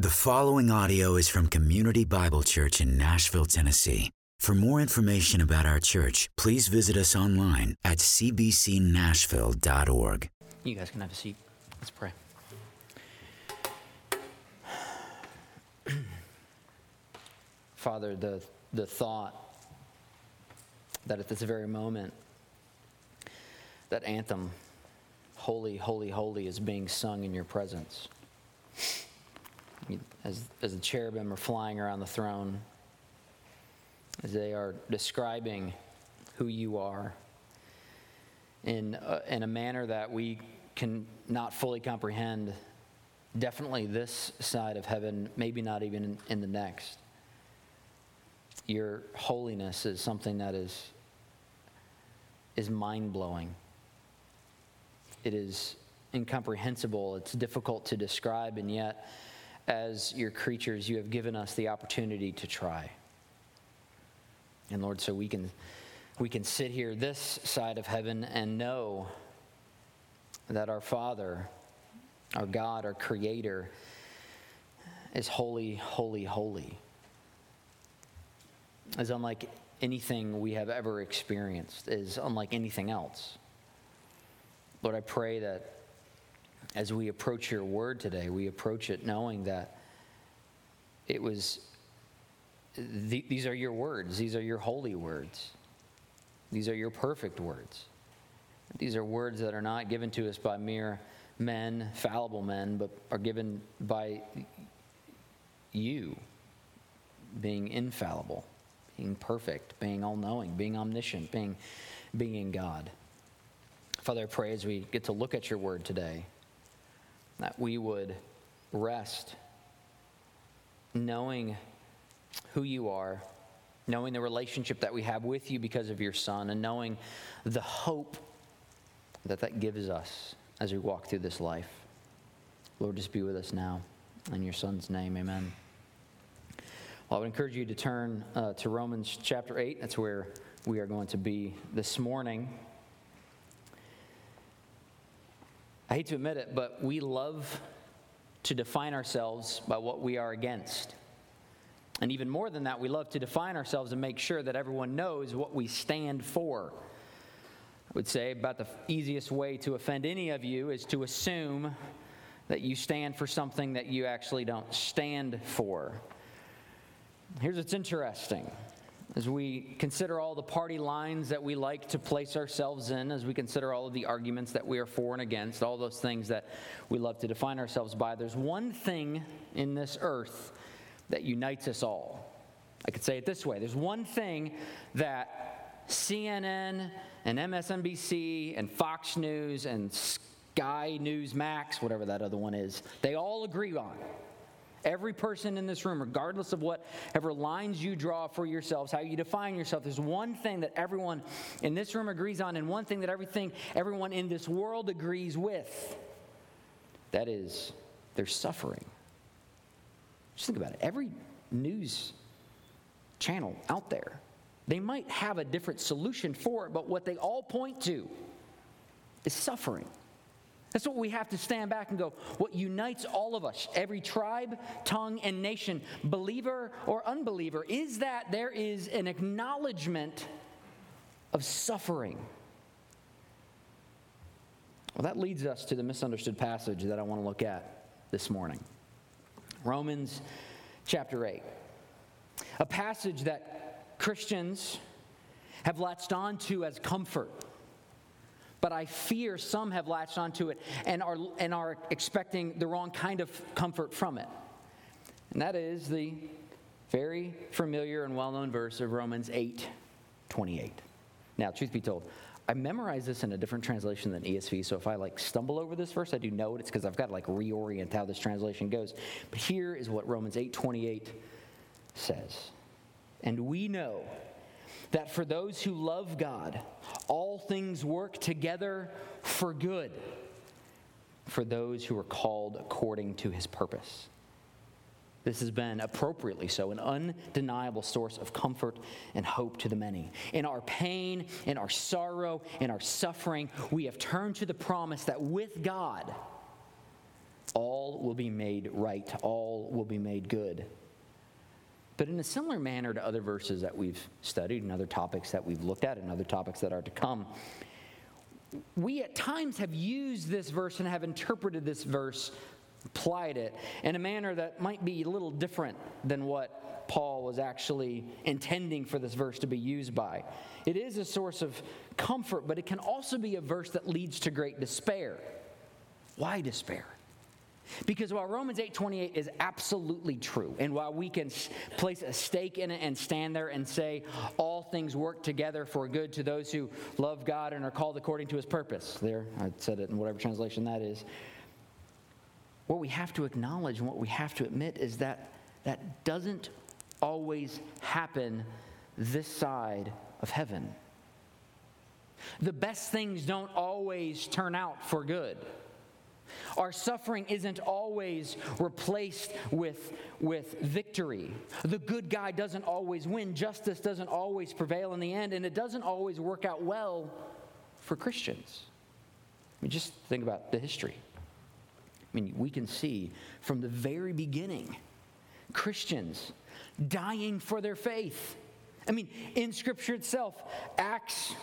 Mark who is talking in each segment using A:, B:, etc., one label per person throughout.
A: The following audio is from Community Bible Church in Nashville, Tennessee. For more information about our church, please visit us online at cbcnashville.org.
B: You guys can have a seat. Let's pray. Father, the, the thought that at this very moment, that anthem, Holy, Holy, Holy, is being sung in your presence. As, as the cherubim are flying around the throne, as they are describing who you are in a, in a manner that we can not fully comprehend, definitely this side of heaven, maybe not even in, in the next. Your holiness is something that is, is mind blowing. It is incomprehensible. It's difficult to describe, and yet, as your creatures, you have given us the opportunity to try. And Lord, so we can, we can sit here this side of heaven and know that our Father, our God, our Creator, is holy, holy, holy. Is unlike anything we have ever experienced, is unlike anything else. Lord, I pray that as we approach your word today, we approach it knowing that it was these are your words. These are your holy words. These are your perfect words. These are words that are not given to us by mere men, fallible men, but are given by you, being infallible, being perfect, being all knowing, being omniscient, being, being God. Father, I pray as we get to look at your word today that we would rest knowing who you are, knowing the relationship that we have with you because of your Son, and knowing the hope that that gives us as we walk through this life. Lord, just be with us now. In your Son's name, amen. Well, I would encourage you to turn uh, to Romans chapter 8. That's where we are going to be this morning. I hate to admit it, but we love to define ourselves by what we are against. And even more than that, we love to define ourselves and make sure that everyone knows what we stand for. I would say about the easiest way to offend any of you is to assume that you stand for something that you actually don't stand for. Here's what's interesting as we consider all the party lines that we like to place ourselves in, as we consider all of the arguments that we are for and against, all those things that we love to define ourselves by, there's one thing in this earth that unites us all. I could say it this way there's one thing that CNN and MSNBC and Fox News and Sky Newsmax, whatever that other one is, they all agree on. Every person in this room, regardless of whatever lines you draw for yourselves, how you define yourself, there's one thing that everyone in this room agrees on, and one thing that everything everyone in this world agrees with. That is, there's suffering. Just think about it. Every news channel out there, they might have a different solution for it, but what they all point to is suffering. That's what we have to stand back and go. What unites all of us, every tribe, tongue, and nation, believer or unbeliever, is that there is an acknowledgement of suffering. Well, that leads us to the misunderstood passage that I want to look at this morning. Romans chapter 8. A passage that Christians have latched onto as comfort. But I fear some have latched onto it and are, and are expecting the wrong kind of comfort from it. And that is the very familiar and well known verse of Romans 8 28. Now, truth be told, I memorized this in a different translation than ESV, so if I like stumble over this verse, I do know it. It's because I've got to like reorient how this translation goes. But here is what Romans 8:28 says. And we know that for those who love God, all things work together for good for those who are called according to his purpose. This has been appropriately so an undeniable source of comfort and hope to the many. In our pain, in our sorrow, in our suffering, we have turned to the promise that with God, all will be made right, all will be made good. But in a similar manner to other verses that we've studied and other topics that we've looked at and other topics that are to come, we at times have used this verse and have interpreted this verse, applied it in a manner that might be a little different than what Paul was actually intending for this verse to be used by. It is a source of comfort, but it can also be a verse that leads to great despair. Why despair? Because while Romans 8:28 is absolutely true, and while we can place a stake in it and stand there and say all things work together for good to those who love God and are called according to his purpose. There, I said it in whatever translation that is. What we have to acknowledge and what we have to admit is that that doesn't always happen this side of heaven. The best things don't always turn out for good. Our suffering isn't always replaced with, with victory. The good guy doesn't always win. Justice doesn't always prevail in the end, and it doesn't always work out well for Christians. I mean, just think about the history. I mean, we can see from the very beginning Christians dying for their faith. I mean, in Scripture itself, Acts,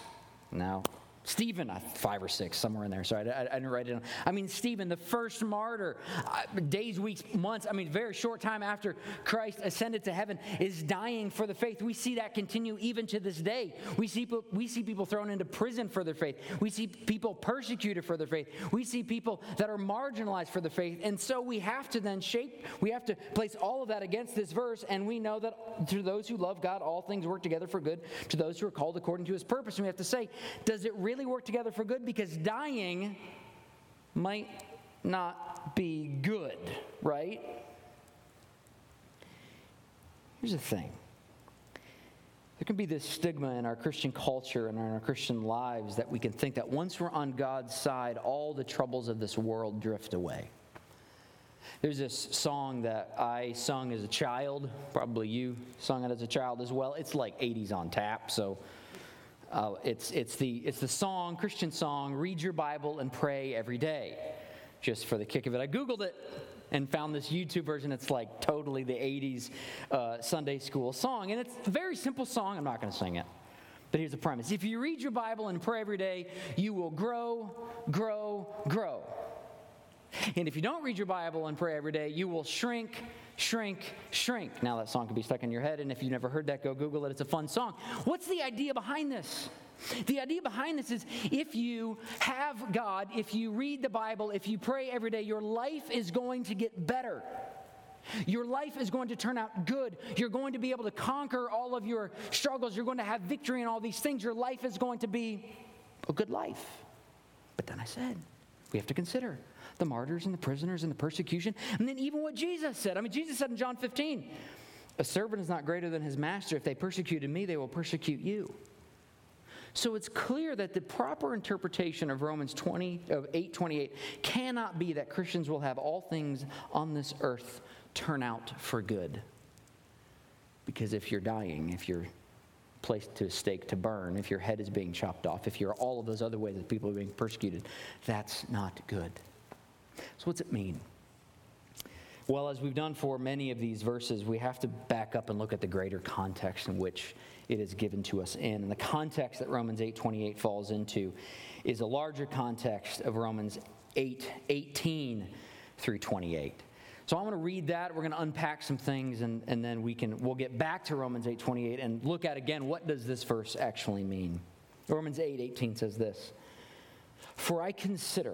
B: now Stephen, uh, five or six, somewhere in there. Sorry, I, I, didn't write it down. I mean, Stephen, the first martyr, uh, days, weeks, months, I mean, very short time after Christ ascended to heaven, is dying for the faith. We see that continue even to this day. We see, we see people thrown into prison for their faith. We see people persecuted for their faith. We see people that are marginalized for the faith. And so we have to then shape, we have to place all of that against this verse, and we know that to those who love God, all things work together for good, to those who are called according to his purpose. And we have to say, does it really really work together for good because dying might not be good, right? Here's the thing there can be this stigma in our Christian culture and in our Christian lives that we can think that once we're on God's side, all the troubles of this world drift away. There's this song that I sung as a child. Probably you sung it as a child as well. It's like 80s on tap, so uh, it's, it's, the, it's the song, Christian song, read your Bible and pray every day. Just for the kick of it, I Googled it and found this YouTube version. It's like totally the 80s uh, Sunday school song. And it's a very simple song. I'm not going to sing it. But here's the premise if you read your Bible and pray every day, you will grow, grow, grow. And if you don't read your Bible and pray every day, you will shrink, shrink, shrink. Now, that song could be stuck in your head, and if you've never heard that, go Google it. It's a fun song. What's the idea behind this? The idea behind this is if you have God, if you read the Bible, if you pray every day, your life is going to get better. Your life is going to turn out good. You're going to be able to conquer all of your struggles. You're going to have victory in all these things. Your life is going to be a good life. But then I said, we have to consider the martyrs and the prisoners and the persecution. And then even what Jesus said. I mean, Jesus said in John 15, a servant is not greater than his master. If they persecuted me, they will persecute you. So it's clear that the proper interpretation of Romans 20 of 8:28 cannot be that Christians will have all things on this earth turn out for good. Because if you're dying, if you're placed to a stake to burn, if your head is being chopped off, if you're all of those other ways that people are being persecuted, that's not good. So, what's it mean? Well, as we've done for many of these verses, we have to back up and look at the greater context in which it is given to us in. And the context that Romans 8:28 falls into is a larger context of Romans 8, 18 through 28. So I'm going to read that. We're going to unpack some things, and, and then we can we'll get back to Romans 8:28 and look at again what does this verse actually mean. Romans 8:18 18 says this: For I consider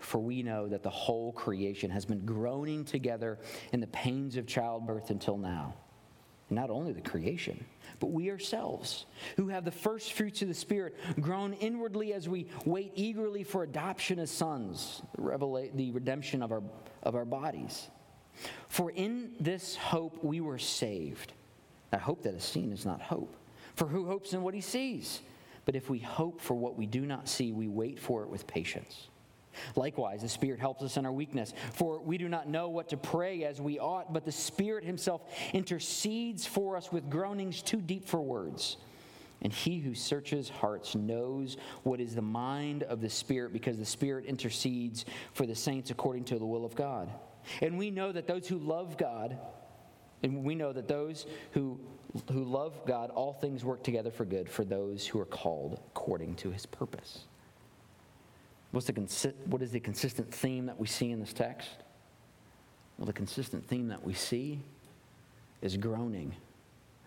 B: For we know that the whole creation has been groaning together in the pains of childbirth until now. not only the creation, but we ourselves, who have the first fruits of the Spirit, groan inwardly as we wait eagerly for adoption as sons, the, the redemption of our, of our bodies. For in this hope we were saved. I hope that is seen is not hope. For who hopes in what he sees? But if we hope for what we do not see, we wait for it with patience. Likewise, the Spirit helps us in our weakness, for we do not know what to pray as we ought, but the Spirit Himself intercedes for us with groanings too deep for words. And He who searches hearts knows what is the mind of the Spirit, because the Spirit intercedes for the saints according to the will of God. And we know that those who love God, and we know that those who, who love God, all things work together for good for those who are called according to his purpose. What's the consi- what is the consistent theme that we see in this text? Well, the consistent theme that we see is groaning.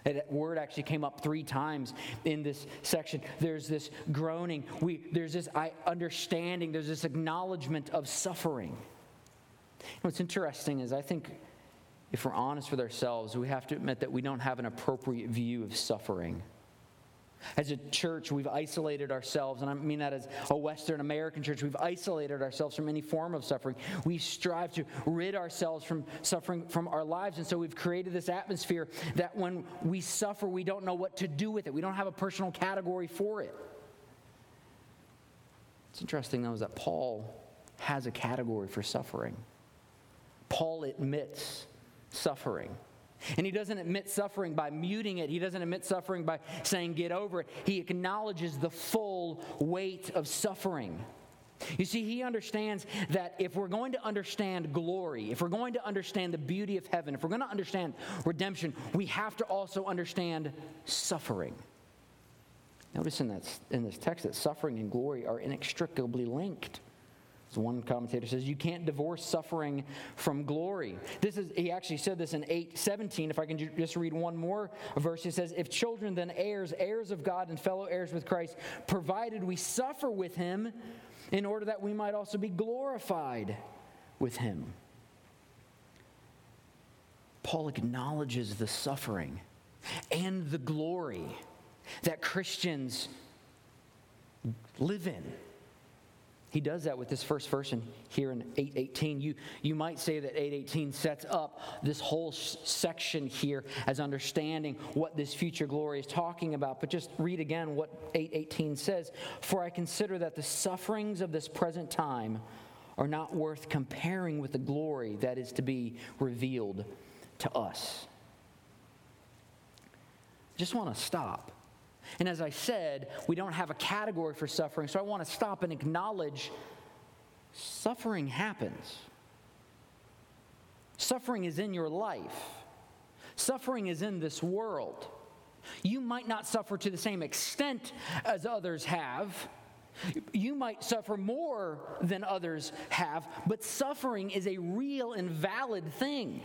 B: That word actually came up three times in this section. There's this groaning. We, there's this understanding. There's this acknowledgement of suffering. What's interesting is I think if we're honest with ourselves, we have to admit that we don't have an appropriate view of suffering. As a church, we've isolated ourselves, and I mean that as a Western American church, we've isolated ourselves from any form of suffering. We strive to rid ourselves from suffering from our lives, and so we've created this atmosphere that when we suffer, we don't know what to do with it. We don't have a personal category for it. It's interesting, though, is that Paul has a category for suffering. Paul admits suffering. And he doesn't admit suffering by muting it. He doesn't admit suffering by saying, get over it. He acknowledges the full weight of suffering. You see, he understands that if we're going to understand glory, if we're going to understand the beauty of heaven, if we're going to understand redemption, we have to also understand suffering. Notice in, that, in this text that suffering and glory are inextricably linked. So one commentator says you can't divorce suffering from glory. This is he actually said this in 8:17. If I can just read one more verse, he says, "If children then heirs, heirs of God and fellow heirs with Christ, provided we suffer with him in order that we might also be glorified with him." Paul acknowledges the suffering and the glory that Christians live in he does that with this first verse in, here in 818. You, you might say that 818 sets up this whole section here as understanding what this future glory is talking about. But just read again what 818 says For I consider that the sufferings of this present time are not worth comparing with the glory that is to be revealed to us. Just want to stop and as I said, we don't have a category for suffering, so I want to stop and acknowledge suffering happens. Suffering is in your life, suffering is in this world. You might not suffer to the same extent as others have. You might suffer more than others have, but suffering is a real and valid thing.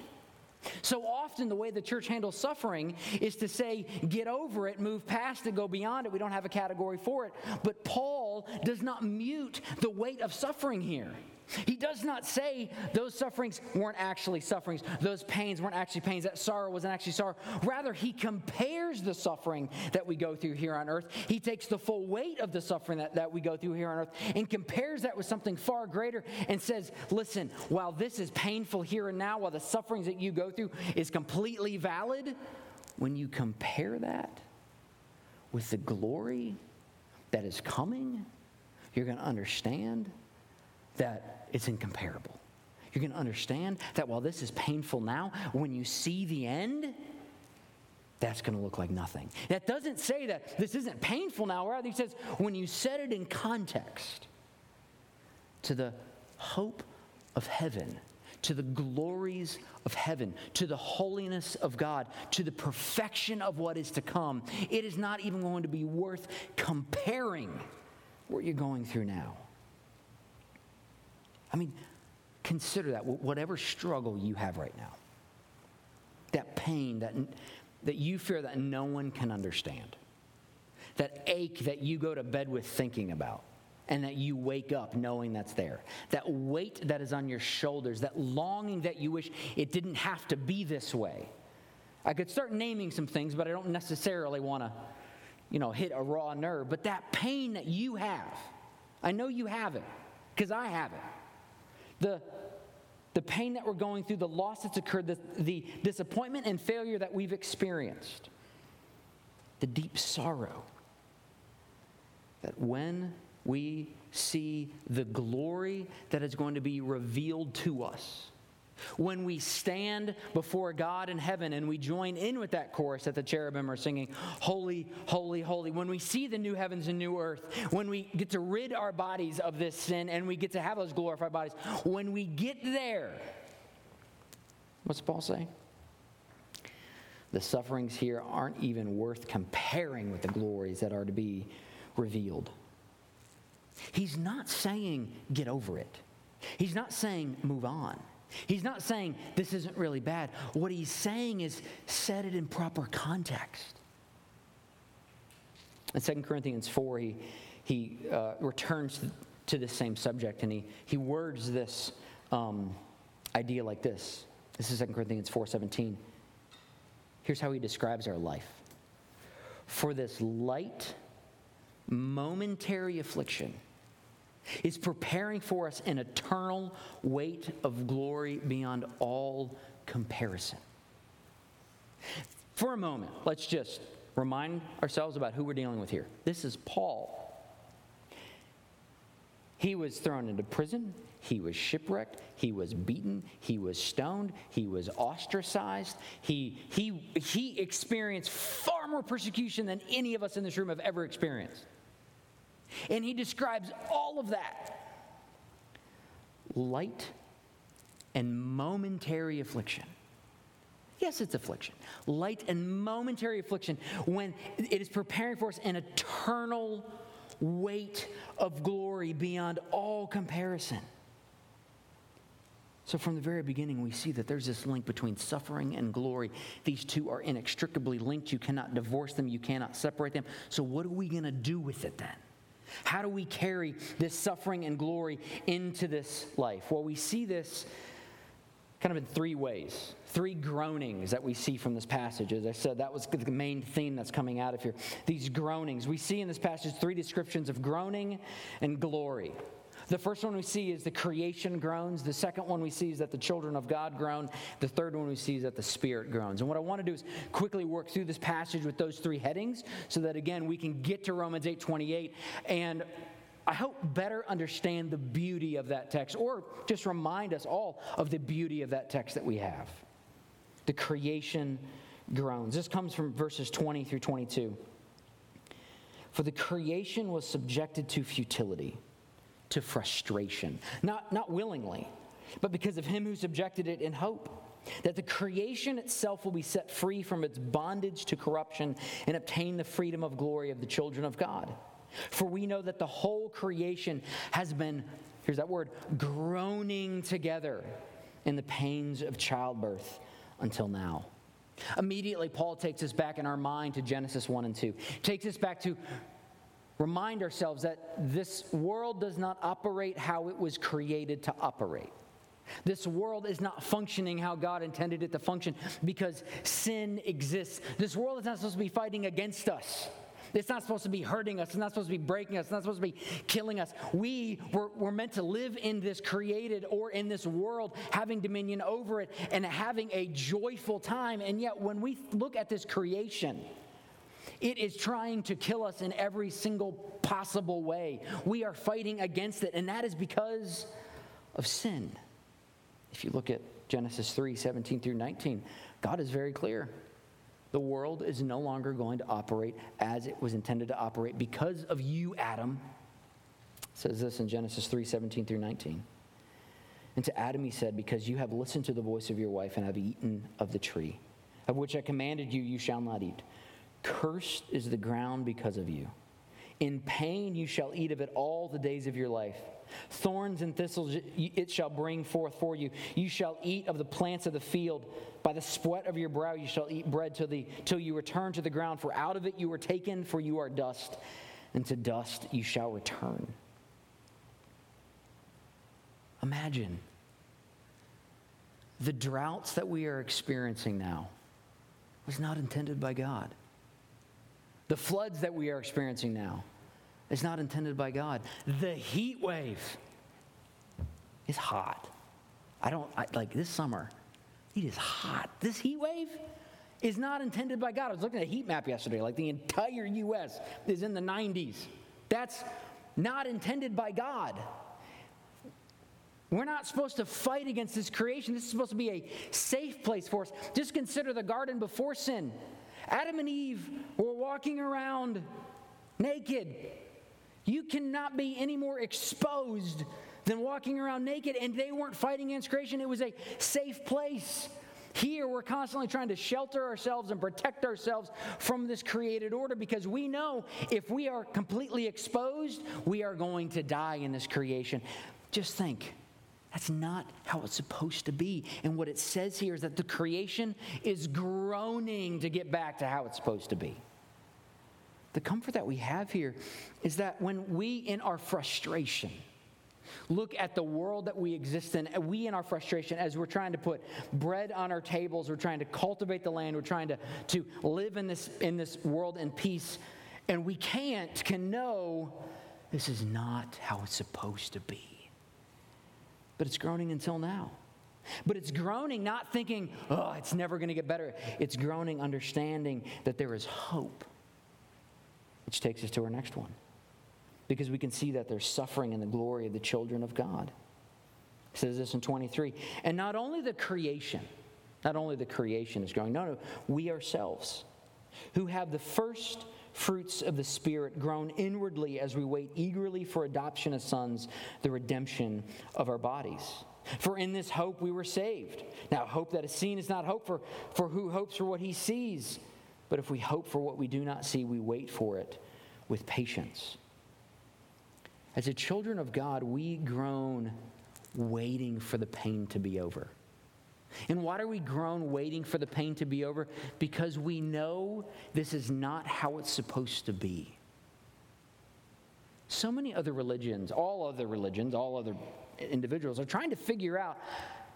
B: So often, the way the church handles suffering is to say, get over it, move past it, go beyond it. We don't have a category for it. But Paul does not mute the weight of suffering here. He does not say those sufferings weren't actually sufferings, those pains weren't actually pains, that sorrow wasn't actually sorrow. Rather, he compares the suffering that we go through here on earth. He takes the full weight of the suffering that, that we go through here on earth and compares that with something far greater and says, listen, while this is painful here and now, while the sufferings that you go through is completely valid, when you compare that with the glory that is coming, you're going to understand that it's incomparable. You're going to understand that while this is painful now, when you see the end, that's going to look like nothing. That doesn't say that this isn't painful now. Rather, he says when you set it in context to the hope of heaven, to the glories of heaven, to the holiness of God, to the perfection of what is to come, it is not even going to be worth comparing what you're going through now. I mean, consider that, whatever struggle you have right now, that pain that, that you fear that no one can understand, that ache that you go to bed with thinking about, and that you wake up knowing that's there, that weight that is on your shoulders, that longing that you wish it didn't have to be this way. I could start naming some things, but I don't necessarily want to, you know, hit a raw nerve. But that pain that you have, I know you have it, because I have it the the pain that we're going through, the loss that's occurred, the, the disappointment and failure that we've experienced, the deep sorrow that when we see the glory that is going to be revealed to us, when we stand before God in heaven and we join in with that chorus that the cherubim are singing, Holy, Holy, Holy, when we see the new heavens and new earth, when we get to rid our bodies of this sin and we get to have those glorified bodies, when we get there, what's Paul say? The sufferings here aren't even worth comparing with the glories that are to be revealed. He's not saying get over it. He's not saying move on. He's not saying this isn't really bad. What he's saying is set it in proper context. In 2 Corinthians 4, he, he uh, returns to the same subject and he, he words this um, idea like this. This is 2 Corinthians 4:17. Here's how he describes our life. For this light, momentary affliction is preparing for us an eternal weight of glory beyond all comparison. For a moment, let's just remind ourselves about who we're dealing with here. This is Paul. He was thrown into prison. He was shipwrecked. He was beaten. He was stoned. He was ostracized. He, he, he experienced far more persecution than any of us in this room have ever experienced. And he describes all of that light and momentary affliction. Yes, it's affliction. Light and momentary affliction when it is preparing for us an eternal weight of glory beyond all comparison. So, from the very beginning, we see that there's this link between suffering and glory. These two are inextricably linked. You cannot divorce them, you cannot separate them. So, what are we going to do with it then? How do we carry this suffering and glory into this life? Well, we see this kind of in three ways, three groanings that we see from this passage. As I said, that was the main theme that's coming out of here. These groanings. We see in this passage three descriptions of groaning and glory. The first one we see is the creation groans. The second one we see is that the children of God groan. The third one we see is that the Spirit groans. And what I want to do is quickly work through this passage with those three headings so that, again, we can get to Romans 8 28 and I hope better understand the beauty of that text or just remind us all of the beauty of that text that we have. The creation groans. This comes from verses 20 through 22. For the creation was subjected to futility to frustration, not, not willingly, but because of him who subjected it in hope. That the creation itself will be set free from its bondage to corruption and obtain the freedom of glory of the children of God. For we know that the whole creation has been, here's that word, groaning together in the pains of childbirth until now. Immediately, Paul takes us back in our mind to Genesis 1 and 2. Takes us back to remind ourselves that this world does not operate how it was created to operate. This world is not functioning how God intended it to function because sin exists. This world is not supposed to be fighting against us. It's not supposed to be hurting us. It's not supposed to be breaking us. It's not supposed to be killing us. We were, were meant to live in this created or in this world, having dominion over it and having a joyful time. And yet, when we look at this creation, it is trying to kill us in every single possible way. We are fighting against it, and that is because of sin. If you look at Genesis 3 17 through 19, God is very clear. The world is no longer going to operate as it was intended to operate because of you, Adam. It says this in Genesis 3 17 through 19. And to Adam he said, Because you have listened to the voice of your wife and have eaten of the tree, of which I commanded you, you shall not eat. Cursed is the ground because of you. In pain you shall eat of it all the days of your life. Thorns and thistles it shall bring forth for you. You shall eat of the plants of the field. By the sweat of your brow you shall eat bread till, the, till you return to the ground, for out of it you were taken, for you are dust, and to dust you shall return. Imagine the droughts that we are experiencing now was not intended by God. The floods that we are experiencing now is not intended by God. The heat wave is hot. I don't, I, like this summer, it is hot. This heat wave is not intended by God. I was looking at a heat map yesterday, like the entire US is in the 90s. That's not intended by God. We're not supposed to fight against this creation. This is supposed to be a safe place for us. Just consider the garden before sin. Adam and Eve were walking around naked. You cannot be any more exposed than walking around naked, and they weren't fighting against creation. It was a safe place. Here, we're constantly trying to shelter ourselves and protect ourselves from this created order because we know if we are completely exposed, we are going to die in this creation. Just think that's not how it's supposed to be. And what it says here is that the creation is groaning to get back to how it's supposed to be. The comfort that we have here is that when we, in our frustration, look at the world that we exist in, we in our frustration, as we're trying to put bread on our tables, we're trying to cultivate the land, we're trying to, to live in this, in this world in peace, and we can't, can know this is not how it's supposed to be but it's groaning until now. But it's groaning, not thinking, oh, it's never going to get better. It's groaning, understanding that there is hope. Which takes us to our next one. Because we can see that there's suffering in the glory of the children of God. It says this in 23. And not only the creation, not only the creation is growing, no, no, we ourselves, who have the first fruits of the Spirit groan inwardly as we wait eagerly for adoption as sons, the redemption of our bodies. For in this hope we were saved. Now, hope that is seen is not hope for, for who hopes for what he sees. But if we hope for what we do not see, we wait for it with patience. As a children of God, we groan waiting for the pain to be over. And why do we groan waiting for the pain to be over? Because we know this is not how it's supposed to be. So many other religions, all other religions, all other individuals are trying to figure out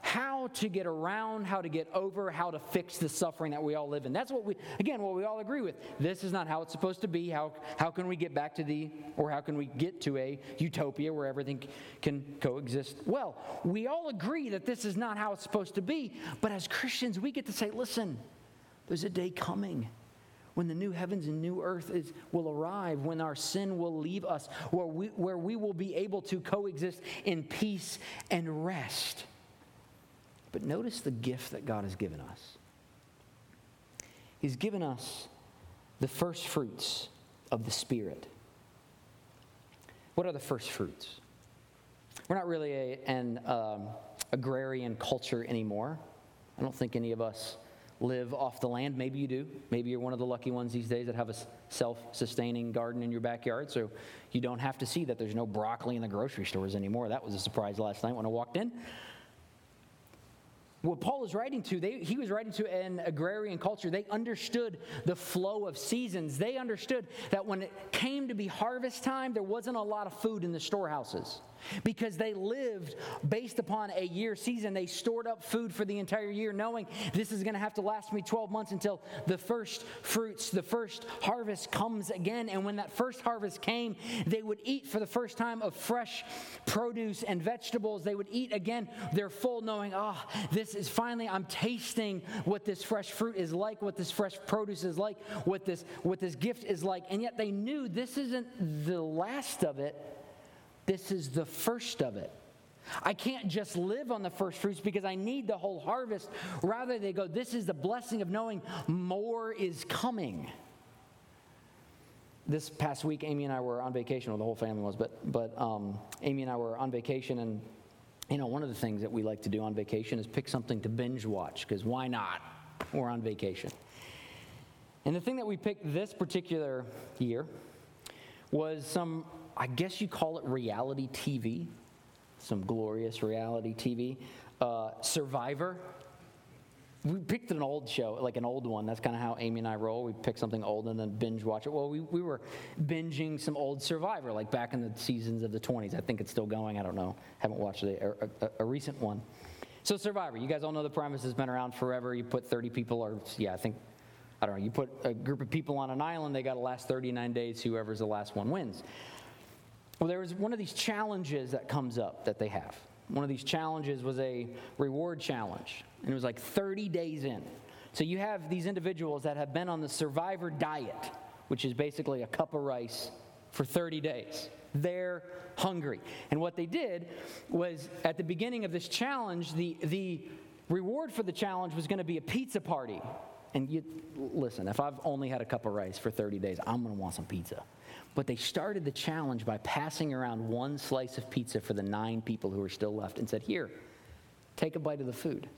B: how to get around, how to get over, how to fix the suffering that we all live in. That's what we, again, what we all agree with. This is not how it's supposed to be. How, how can we get back to the, or how can we get to a utopia where everything can coexist well? We all agree that this is not how it's supposed to be, but as Christians, we get to say, listen, there's a day coming when the new heavens and new earth is, will arrive, when our sin will leave us, where we, where we will be able to coexist in peace and rest. But notice the gift that God has given us. He's given us the first fruits of the Spirit. What are the first fruits? We're not really a, an um, agrarian culture anymore. I don't think any of us live off the land. Maybe you do. Maybe you're one of the lucky ones these days that have a self sustaining garden in your backyard, so you don't have to see that there's no broccoli in the grocery stores anymore. That was a surprise last night when I walked in what Paul is writing to, they, he was writing to an agrarian culture. They understood the flow of seasons. They understood that when it came to be harvest time, there wasn't a lot of food in the storehouses because they lived based upon a year season. They stored up food for the entire year, knowing this is going to have to last me 12 months until the first fruits, the first harvest comes again. And when that first harvest came, they would eat for the first time of fresh produce and vegetables. They would eat again. They're full, knowing, ah, oh, this is finally, I'm tasting what this fresh fruit is like, what this fresh produce is like, what this, what this gift is like. And yet they knew this isn't the last of it this is the first of it. I can't just live on the first fruits because I need the whole harvest. Rather, they go, This is the blessing of knowing more is coming. This past week, Amy and I were on vacation, or the whole family was, but, but um, Amy and I were on vacation, and you know, one of the things that we like to do on vacation is pick something to binge watch, because why not? We're on vacation. And the thing that we picked this particular year was some I guess you call it reality TV, some glorious reality TV. Uh, Survivor. We picked an old show, like an old one. That's kind of how Amy and I roll. We pick something old and then binge watch it. Well, we, we were binging some old Survivor, like back in the seasons of the 20s. I think it's still going. I don't know. Haven't watched a, a, a recent one. So, Survivor, you guys all know the premise has been around forever. You put 30 people, or yeah, I think, I don't know, you put a group of people on an island, they got to last 39 days. Whoever's the last one wins. Well, there was one of these challenges that comes up that they have. One of these challenges was a reward challenge, and it was like 30 days in. So you have these individuals that have been on the survivor diet, which is basically a cup of rice for 30 days. They're hungry. And what they did was at the beginning of this challenge, the, the reward for the challenge was going to be a pizza party. And you listen, if I've only had a cup of rice for 30 days, I'm going to want some pizza. But they started the challenge by passing around one slice of pizza for the nine people who were still left and said, Here, take a bite of the food.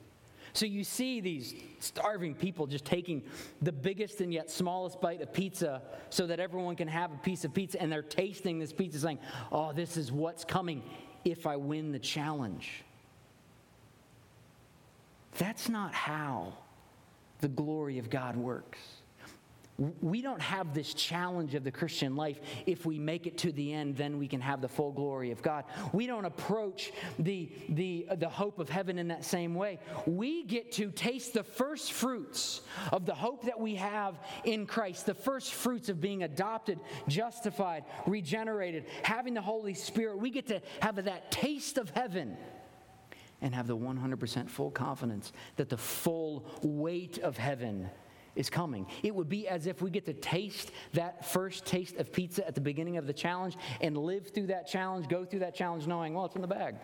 B: So you see these starving people just taking the biggest and yet smallest bite of pizza so that everyone can have a piece of pizza, and they're tasting this pizza saying, Oh, this is what's coming if I win the challenge. That's not how the glory of God works. We don't have this challenge of the Christian life. If we make it to the end, then we can have the full glory of God. We don't approach the, the, uh, the hope of heaven in that same way. We get to taste the first fruits of the hope that we have in Christ, the first fruits of being adopted, justified, regenerated, having the Holy Spirit. We get to have that taste of heaven and have the 100% full confidence that the full weight of heaven is coming. It would be as if we get to taste that first taste of pizza at the beginning of the challenge and live through that challenge, go through that challenge knowing, well, it's in the bag.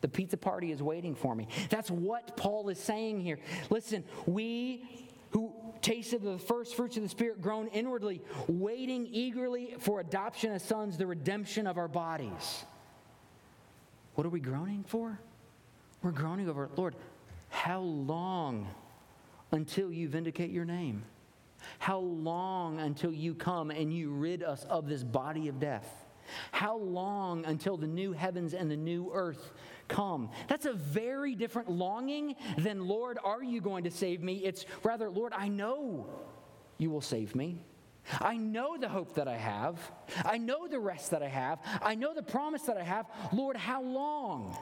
B: The pizza party is waiting for me. That's what Paul is saying here. Listen, we who tasted the first fruits of the Spirit groan inwardly, waiting eagerly for adoption as sons, the redemption of our bodies. What are we groaning for? We're groaning over, Lord, how long? Until you vindicate your name? How long until you come and you rid us of this body of death? How long until the new heavens and the new earth come? That's a very different longing than, Lord, are you going to save me? It's rather, Lord, I know you will save me. I know the hope that I have. I know the rest that I have. I know the promise that I have. Lord, how long?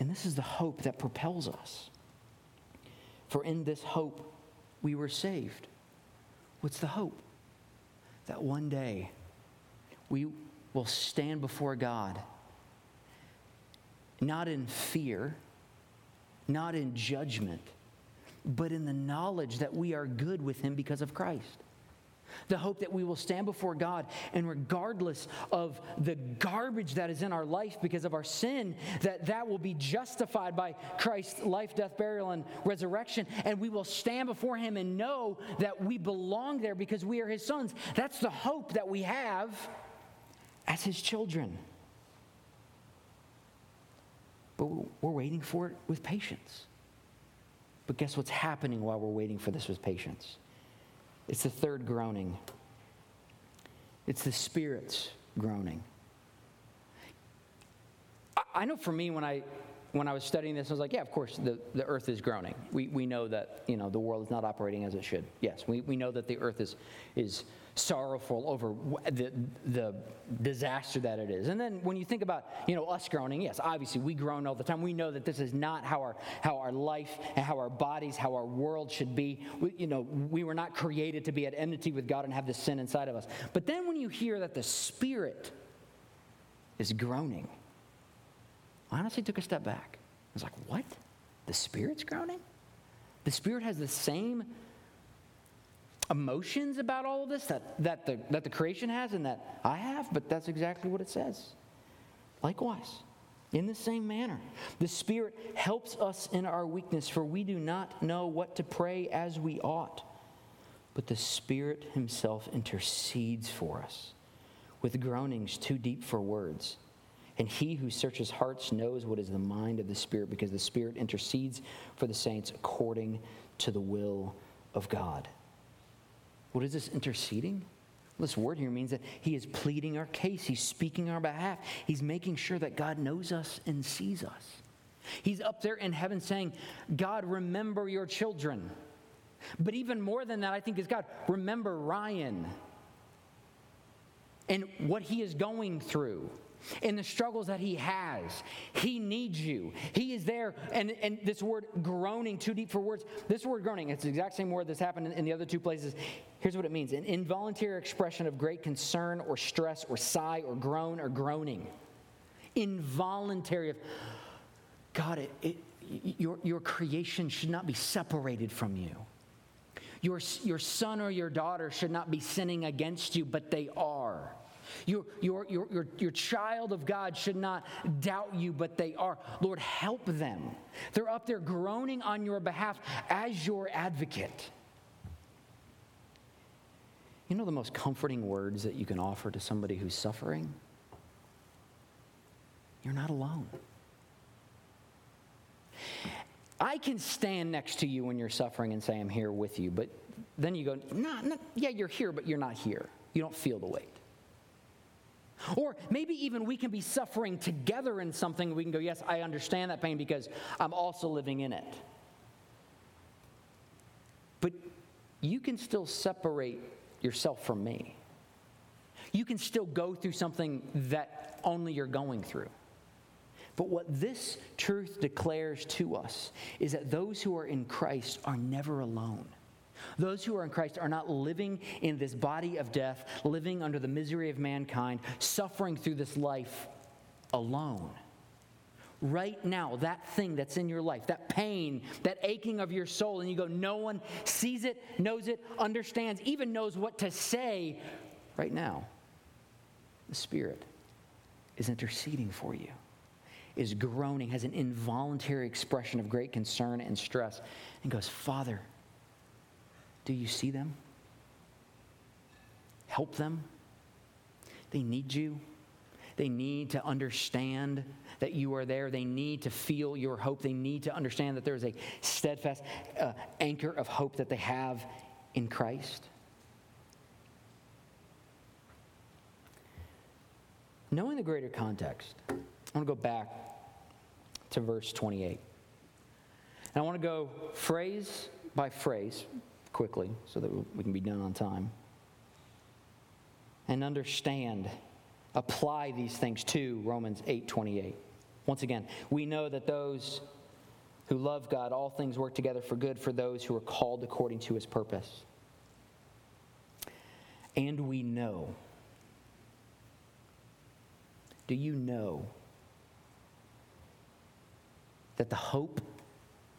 B: And this is the hope that propels us. For in this hope we were saved. What's the hope? That one day we will stand before God, not in fear, not in judgment, but in the knowledge that we are good with Him because of Christ the hope that we will stand before God and regardless of the garbage that is in our life because of our sin, that that will be justified by Christ's life, death, burial, and resurrection, and we will stand before Him and know that we belong there because we are His sons. That's the hope that we have as His children. But we're waiting for it with patience. But guess what's happening while we're waiting for this with patience? It's the third groaning. It's the Spirit's groaning. I know for me, when I when I was studying this, I was like, yeah, of course, the, the earth is groaning. We, we know that, you know, the world is not operating as it should. Yes, we, we know that the earth is, is sorrowful over the, the disaster that it is. And then when you think about, you know, us groaning, yes, obviously we groan all the time. We know that this is not how our, how our life and how our bodies, how our world should be. We, you know, we were not created to be at enmity with God and have this sin inside of us. But then when you hear that the Spirit is groaning, I honestly took a step back. I was like, what? The Spirit's groaning? The Spirit has the same emotions about all of this that, that, the, that the creation has and that I have, but that's exactly what it says. Likewise, in the same manner, the Spirit helps us in our weakness, for we do not know what to pray as we ought. But the Spirit Himself intercedes for us with groanings too deep for words. And he who searches hearts knows what is the mind of the Spirit, because the Spirit intercedes for the saints according to the will of God. What is this interceding? This word here means that he is pleading our case. He's speaking our behalf. He's making sure that God knows us and sees us. He's up there in heaven saying, God, remember your children. But even more than that, I think is God, remember Ryan and what he is going through in the struggles that he has. He needs you. He is there. And, and this word groaning, too deep for words, this word groaning, it's the exact same word that's happened in, in the other two places. Here's what it means an involuntary expression of great concern or stress or sigh or groan or groaning. involuntary of God, it, it, your, your creation should not be separated from you. Your, your son or your daughter should not be sinning against you, but they are. Your, your, your, your, your child of God should not doubt you, but they are. Lord, help them. They're up there groaning on your behalf as your advocate. You know the most comforting words that you can offer to somebody who's suffering? You're not alone. I can stand next to you when you're suffering and say, I'm here with you, but then you go, nah, nah, yeah, you're here, but you're not here. You don't feel the weight. Or maybe even we can be suffering together in something. We can go, yes, I understand that pain because I'm also living in it. But you can still separate yourself from me. You can still go through something that only you're going through. But what this truth declares to us is that those who are in Christ are never alone. Those who are in Christ are not living in this body of death, living under the misery of mankind, suffering through this life alone. Right now, that thing that's in your life, that pain, that aching of your soul, and you go, no one sees it, knows it, understands, even knows what to say right now. The Spirit is interceding for you is groaning, has an involuntary expression of great concern and stress, and goes, Father, do you see them? Help them. They need you. They need to understand that you are there. They need to feel your hope. They need to understand that there is a steadfast uh, anchor of hope that they have in Christ. Knowing the greater context, I want to go back to verse 28. And I want to go phrase by phrase quickly so that we can be done on time and understand apply these things to Romans 8:28. Once again, we know that those who love God all things work together for good for those who are called according to his purpose. And we know Do you know that the hope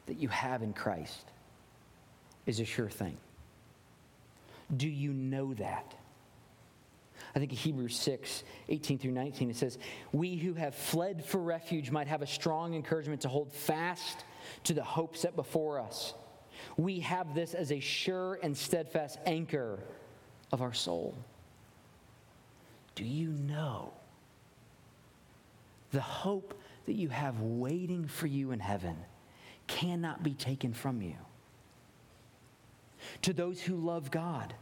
B: that you have in Christ is a sure thing. Do you know that? I think in Hebrews 6, 18 through 19, it says, We who have fled for refuge might have a strong encouragement to hold fast to the hope set before us. We have this as a sure and steadfast anchor of our soul. Do you know the hope that you have waiting for you in heaven cannot be taken from you. To those who love God,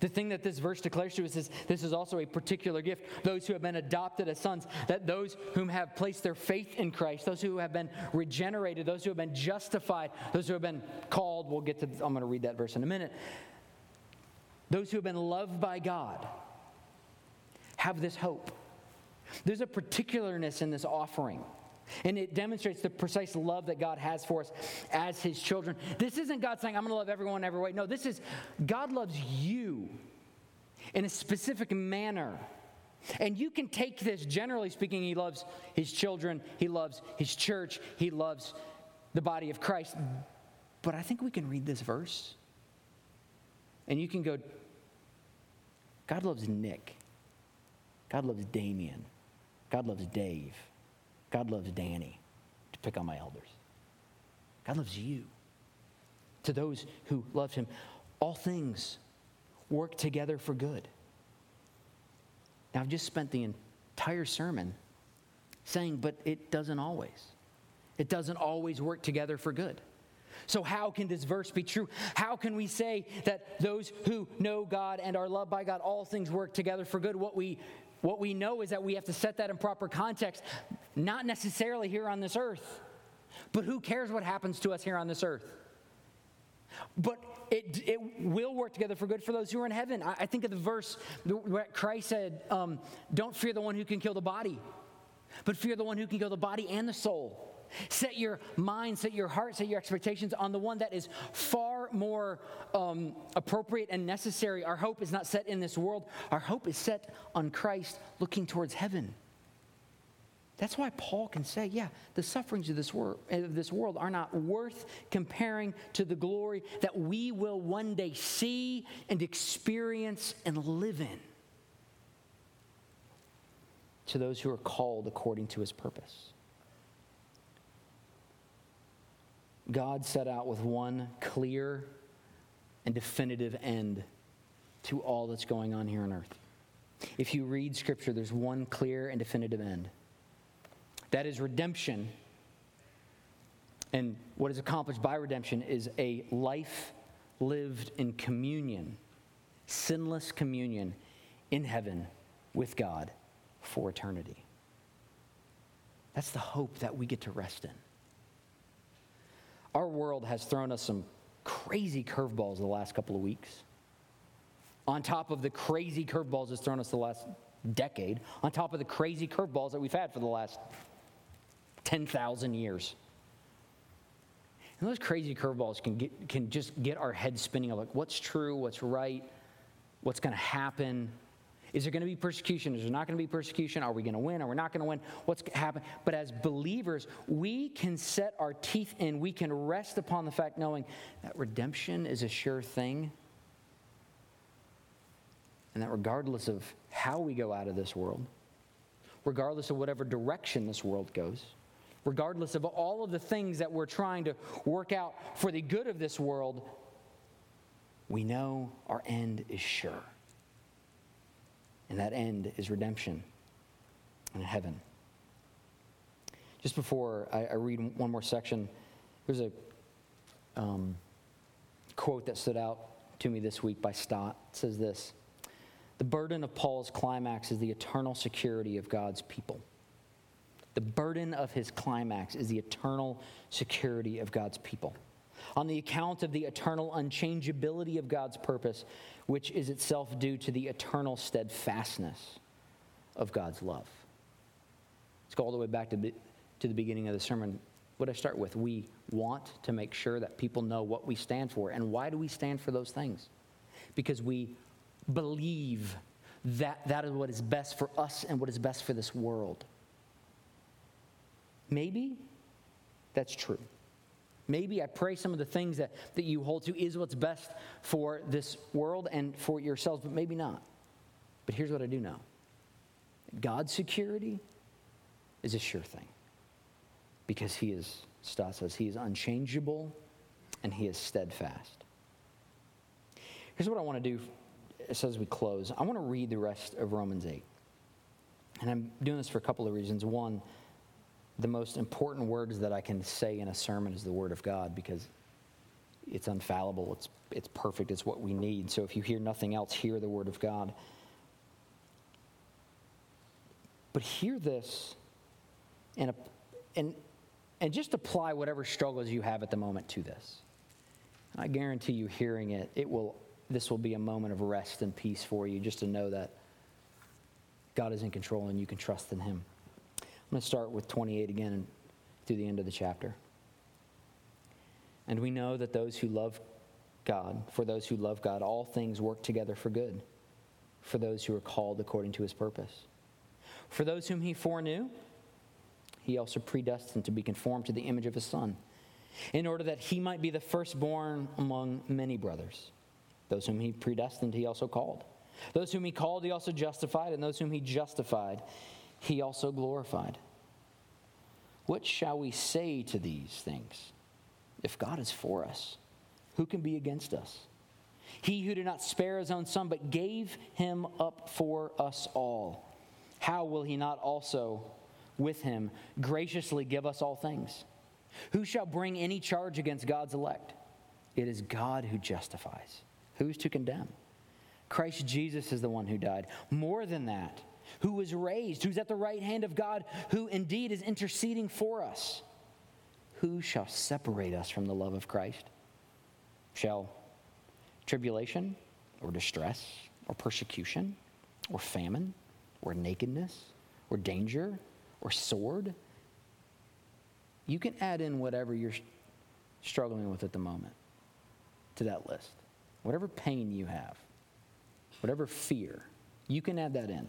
B: the thing that this verse declares to us is this is also a particular gift. Those who have been adopted as sons, that those whom have placed their faith in Christ, those who have been regenerated, those who have been justified, those who have been called, we'll get to, I'm going to read that verse in a minute. Those who have been loved by God have this hope. There's a particularness in this offering. And it demonstrates the precise love that God has for us as His children. This isn't God saying, I'm going to love everyone every way. No, this is God loves you in a specific manner. And you can take this, generally speaking, He loves His children, He loves His church, He loves the body of Christ. But I think we can read this verse and you can go, God loves Nick, God loves Damien. God loves Dave. God loves Danny, to pick on my elders. God loves you. To those who love him, all things work together for good. Now, I've just spent the entire sermon saying, but it doesn't always. It doesn't always work together for good. So, how can this verse be true? How can we say that those who know God and are loved by God, all things work together for good? What we what we know is that we have to set that in proper context, not necessarily here on this earth, but who cares what happens to us here on this earth? But it, it will work together for good for those who are in heaven. I, I think of the verse where Christ said, um, Don't fear the one who can kill the body, but fear the one who can kill the body and the soul. Set your mind, set your heart, set your expectations on the one that is far more um, appropriate and necessary. Our hope is not set in this world, our hope is set on Christ looking towards heaven. That's why Paul can say, yeah, the sufferings of this, wor- eh, of this world are not worth comparing to the glory that we will one day see and experience and live in. To those who are called according to his purpose. God set out with one clear and definitive end to all that's going on here on earth. If you read Scripture, there's one clear and definitive end that is redemption. And what is accomplished by redemption is a life lived in communion, sinless communion in heaven with God for eternity. That's the hope that we get to rest in. Our world has thrown us some crazy curveballs the last couple of weeks. On top of the crazy curveballs it's thrown us the last decade, on top of the crazy curveballs that we've had for the last 10,000 years. And those crazy curveballs can, get, can just get our heads spinning like what's true, what's right, what's going to happen. Is there going to be persecution? Is there not going to be persecution? Are we going to win? Are we not going to win? What's going to happen? But as believers, we can set our teeth in. We can rest upon the fact knowing that redemption is a sure thing. And that regardless of how we go out of this world, regardless of whatever direction this world goes, regardless of all of the things that we're trying to work out for the good of this world, we know our end is sure. And that end is redemption in heaven. Just before I, I read one more section, there's a um, quote that stood out to me this week by Stott. It says this The burden of Paul's climax is the eternal security of God's people. The burden of his climax is the eternal security of God's people. On the account of the eternal unchangeability of God's purpose, which is itself due to the eternal steadfastness of God's love. Let's go all the way back to, to the beginning of the sermon. What I start with, we want to make sure that people know what we stand for. And why do we stand for those things? Because we believe that that is what is best for us and what is best for this world. Maybe that's true. Maybe I pray some of the things that, that you hold to is what's best for this world and for yourselves, but maybe not. But here's what I do know God's security is a sure thing because He is, Stott says, He is unchangeable and He is steadfast. Here's what I want to do as we close I want to read the rest of Romans 8. And I'm doing this for a couple of reasons. One, the most important words that I can say in a sermon is the Word of God because it's infallible, it's, it's perfect, it's what we need. So if you hear nothing else, hear the Word of God. But hear this and, and, and just apply whatever struggles you have at the moment to this. I guarantee you, hearing it, it will, this will be a moment of rest and peace for you just to know that God is in control and you can trust in Him. I'm going to start with 28 again through the end of the chapter. And we know that those who love God, for those who love God, all things work together for good, for those who are called according to his purpose. For those whom he foreknew, he also predestined to be conformed to the image of his Son, in order that he might be the firstborn among many brothers. Those whom he predestined, he also called. Those whom he called, he also justified, and those whom he justified, he also glorified. What shall we say to these things? If God is for us, who can be against us? He who did not spare his own son, but gave him up for us all, how will he not also with him graciously give us all things? Who shall bring any charge against God's elect? It is God who justifies. Who's to condemn? Christ Jesus is the one who died. More than that, who was raised, who's at the right hand of God, who indeed is interceding for us. Who shall separate us from the love of Christ? Shall tribulation or distress or persecution or famine or nakedness or danger or sword? You can add in whatever you're struggling with at the moment to that list. Whatever pain you have, whatever fear, you can add that in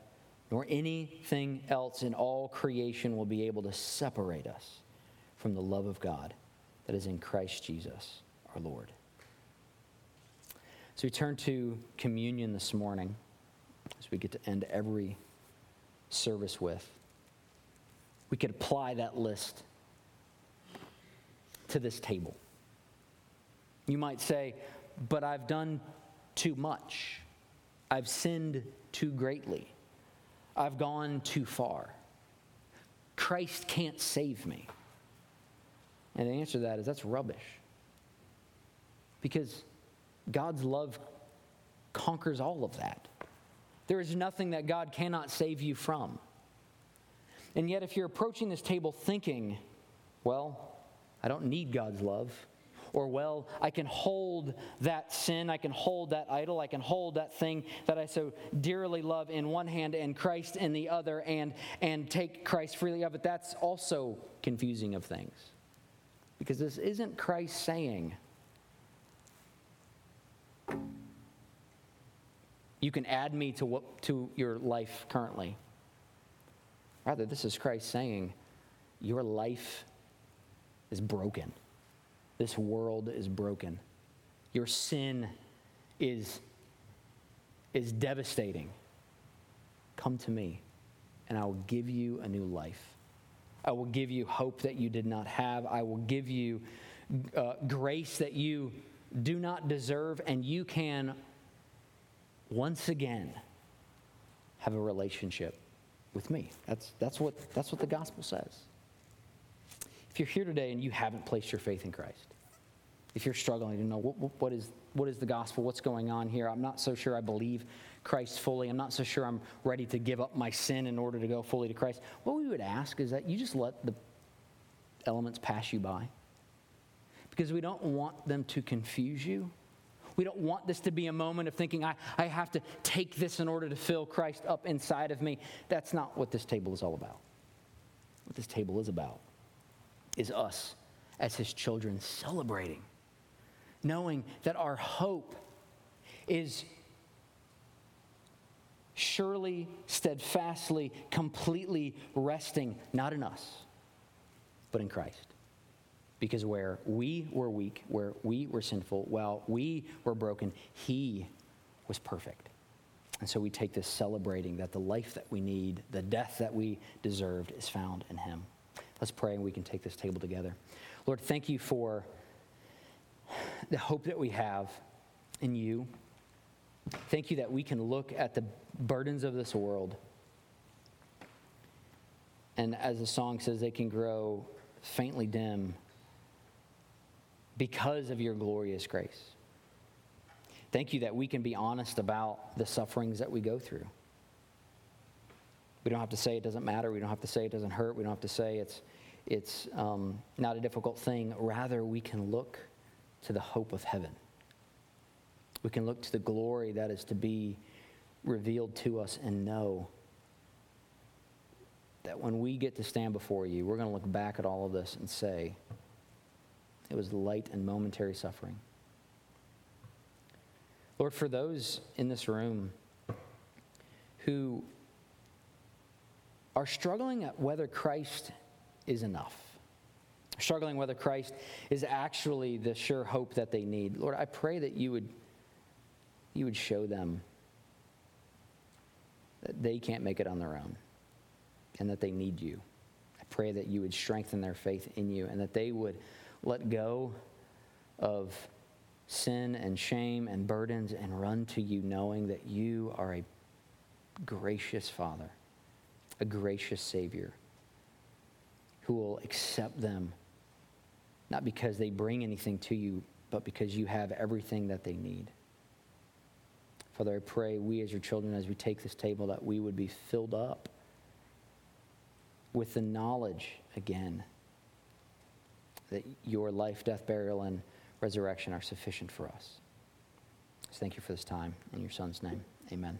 B: nor anything else in all creation will be able to separate us from the love of God that is in Christ Jesus our Lord. So we turn to communion this morning as we get to end every service with. We could apply that list to this table. You might say, but I've done too much. I've sinned too greatly. I've gone too far. Christ can't save me. And the answer to that is that's rubbish. Because God's love conquers all of that. There is nothing that God cannot save you from. And yet, if you're approaching this table thinking, well, I don't need God's love, or well, I can hold that sin, I can hold that idol, I can hold that thing that I so dearly love in one hand and Christ in the other and, and take Christ freely of it, that's also confusing of things. Because this isn't Christ saying, you can add me to, what, to your life currently. Rather, this is Christ saying, your life is broken. This world is broken. Your sin is, is devastating. Come to me, and I will give you a new life. I will give you hope that you did not have. I will give you uh, grace that you do not deserve, and you can once again have a relationship with me. That's, that's, what, that's what the gospel says. If you're here today and you haven't placed your faith in Christ, if you're struggling to know what, what, is, what is the gospel, what's going on here, I'm not so sure I believe Christ fully. I'm not so sure I'm ready to give up my sin in order to go fully to Christ. What we would ask is that you just let the elements pass you by because we don't want them to confuse you. We don't want this to be a moment of thinking, I, I have to take this in order to fill Christ up inside of me. That's not what this table is all about. What this table is about is us as his children celebrating, knowing that our hope is surely, steadfastly, completely resting, not in us, but in Christ. Because where we were weak, where we were sinful, while we were broken, He was perfect. And so we take this celebrating that the life that we need, the death that we deserved, is found in Him. Let's pray and we can take this table together. Lord, thank you for the hope that we have in you. Thank you that we can look at the burdens of this world. And as the song says, they can grow faintly dim because of your glorious grace. Thank you that we can be honest about the sufferings that we go through. We don't have to say it doesn't matter. We don't have to say it doesn't hurt. We don't have to say it's, it's um, not a difficult thing. Rather, we can look to the hope of heaven. We can look to the glory that is to be revealed to us and know that when we get to stand before you, we're going to look back at all of this and say, it was light and momentary suffering. Lord, for those in this room who are struggling at whether Christ is enough, struggling whether Christ is actually the sure hope that they need, Lord, I pray that you would you would show them that they can't make it on their own and that they need you. I pray that you would strengthen their faith in you and that they would let go of sin and shame and burdens and run to you knowing that you are a gracious Father, a gracious Savior who will accept them, not because they bring anything to you, but because you have everything that they need. Father, I pray we as your children, as we take this table, that we would be filled up with the knowledge again that your life, death, burial, and resurrection are sufficient for us. So thank you for this time. In your Son's name, amen.